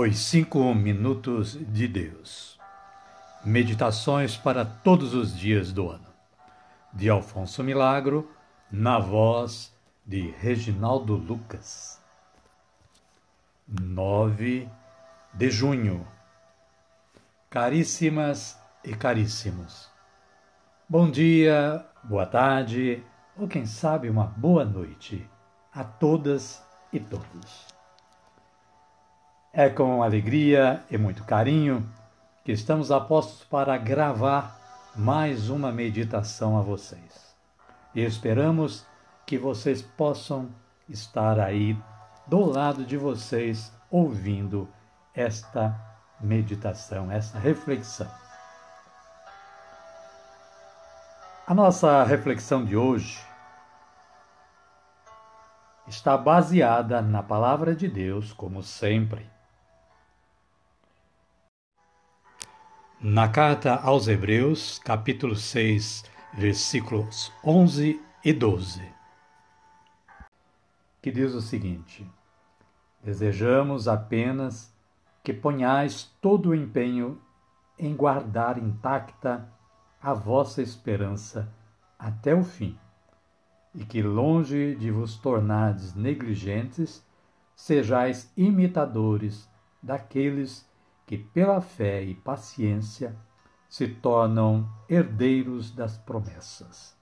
Os Cinco Minutos de Deus Meditações para todos os dias do ano. De Alfonso Milagro, na voz de Reginaldo Lucas. 9 de junho. Caríssimas e caríssimos. Bom dia, boa tarde ou quem sabe uma boa noite a todas e todos. É com alegria e muito carinho que estamos apostos para gravar mais uma meditação a vocês. E esperamos que vocês possam estar aí do lado de vocês ouvindo esta meditação, esta reflexão. A nossa reflexão de hoje está baseada na palavra de Deus, como sempre. Na carta aos Hebreus, capítulo 6, versículos 11 e 12, que diz o seguinte: Desejamos apenas que ponhais todo o empenho em guardar intacta a vossa esperança até o fim, e que, longe de vos tornardes negligentes, sejais imitadores daqueles que pela fé e paciência se tornam herdeiros das promessas.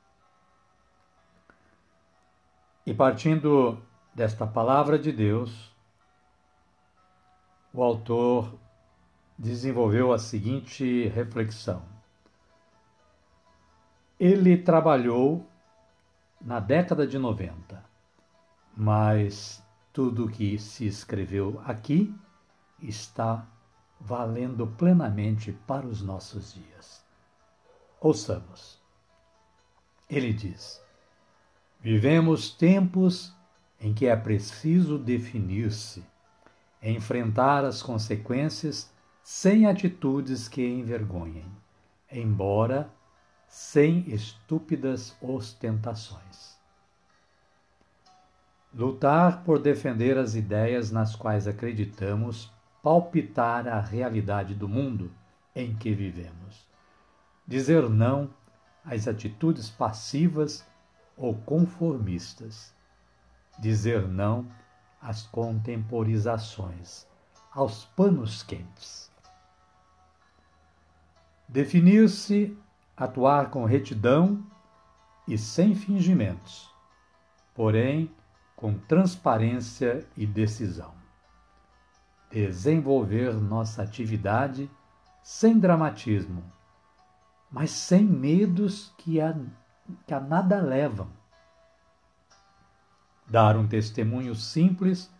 E partindo desta palavra de Deus, o autor desenvolveu a seguinte reflexão. Ele trabalhou na década de 90, mas tudo o que se escreveu aqui está valendo plenamente para os nossos dias. Ouçamos. Ele diz: Vivemos tempos em que é preciso definir-se, enfrentar as consequências sem atitudes que envergonhem, embora sem estúpidas ostentações. Lutar por defender as ideias nas quais acreditamos palpitar a realidade do mundo em que vivemos. Dizer não às atitudes passivas ou conformistas. Dizer não às contemporizações, aos panos quentes. Definir-se, atuar com retidão e sem fingimentos, porém com transparência e decisão desenvolver nossa atividade sem dramatismo, mas sem medos que a, que a nada levam. Dar um testemunho simples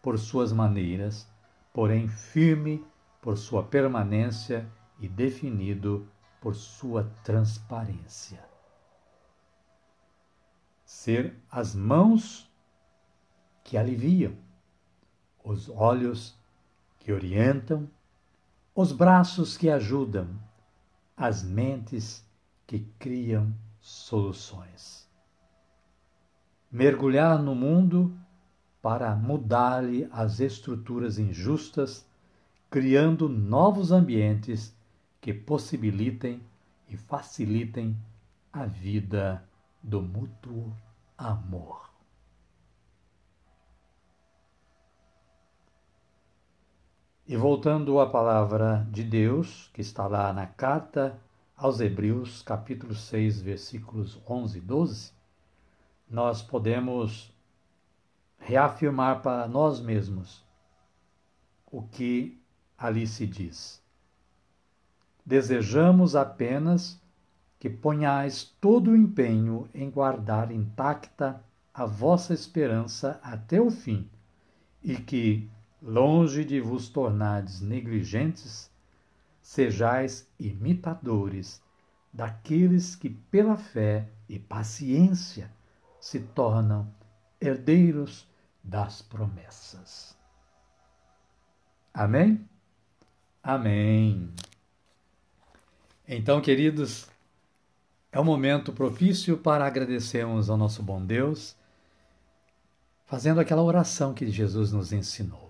por suas maneiras, porém firme por sua permanência e definido por sua transparência. Ser as mãos que aliviam, os olhos que orientam, os braços que ajudam, as mentes que criam soluções. Mergulhar no mundo para mudar-lhe as estruturas injustas, criando novos ambientes que possibilitem e facilitem a vida do mútuo amor. E voltando à palavra de Deus, que está lá na carta aos Hebreus, capítulo 6, versículos 11 e 12, nós podemos reafirmar para nós mesmos o que ali se diz. Desejamos apenas que ponhais todo o empenho em guardar intacta a vossa esperança até o fim, e que, longe de vos tornardes negligentes, sejais imitadores daqueles que pela fé e paciência se tornam herdeiros das promessas. Amém? Amém. Então, queridos, é o um momento propício para agradecermos ao nosso bom Deus, fazendo aquela oração que Jesus nos ensinou.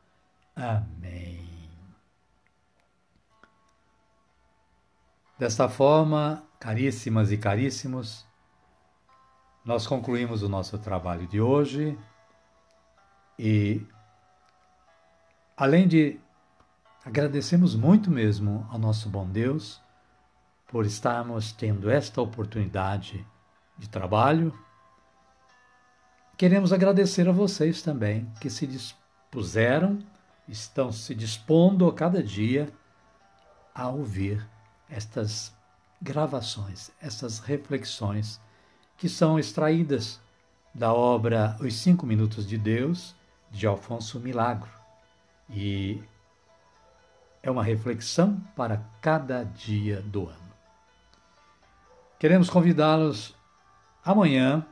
Amém. Desta forma, caríssimas e caríssimos, nós concluímos o nosso trabalho de hoje e, além de agradecemos muito mesmo ao nosso bom Deus por estarmos tendo esta oportunidade de trabalho, queremos agradecer a vocês também que se dispuseram estão se dispondo a cada dia a ouvir estas gravações, essas reflexões que são extraídas da obra Os Cinco Minutos de Deus, de Alfonso Milagro. E é uma reflexão para cada dia do ano. Queremos convidá-los amanhã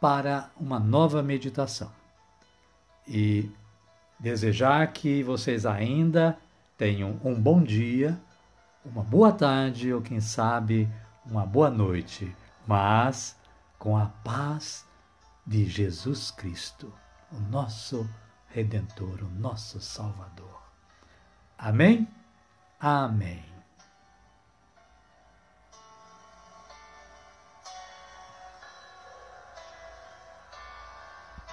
para uma nova meditação. E desejar que vocês ainda tenham um bom dia, uma boa tarde ou, quem sabe, uma boa noite, mas com a paz de Jesus Cristo, o nosso Redentor, o nosso Salvador. Amém? Amém.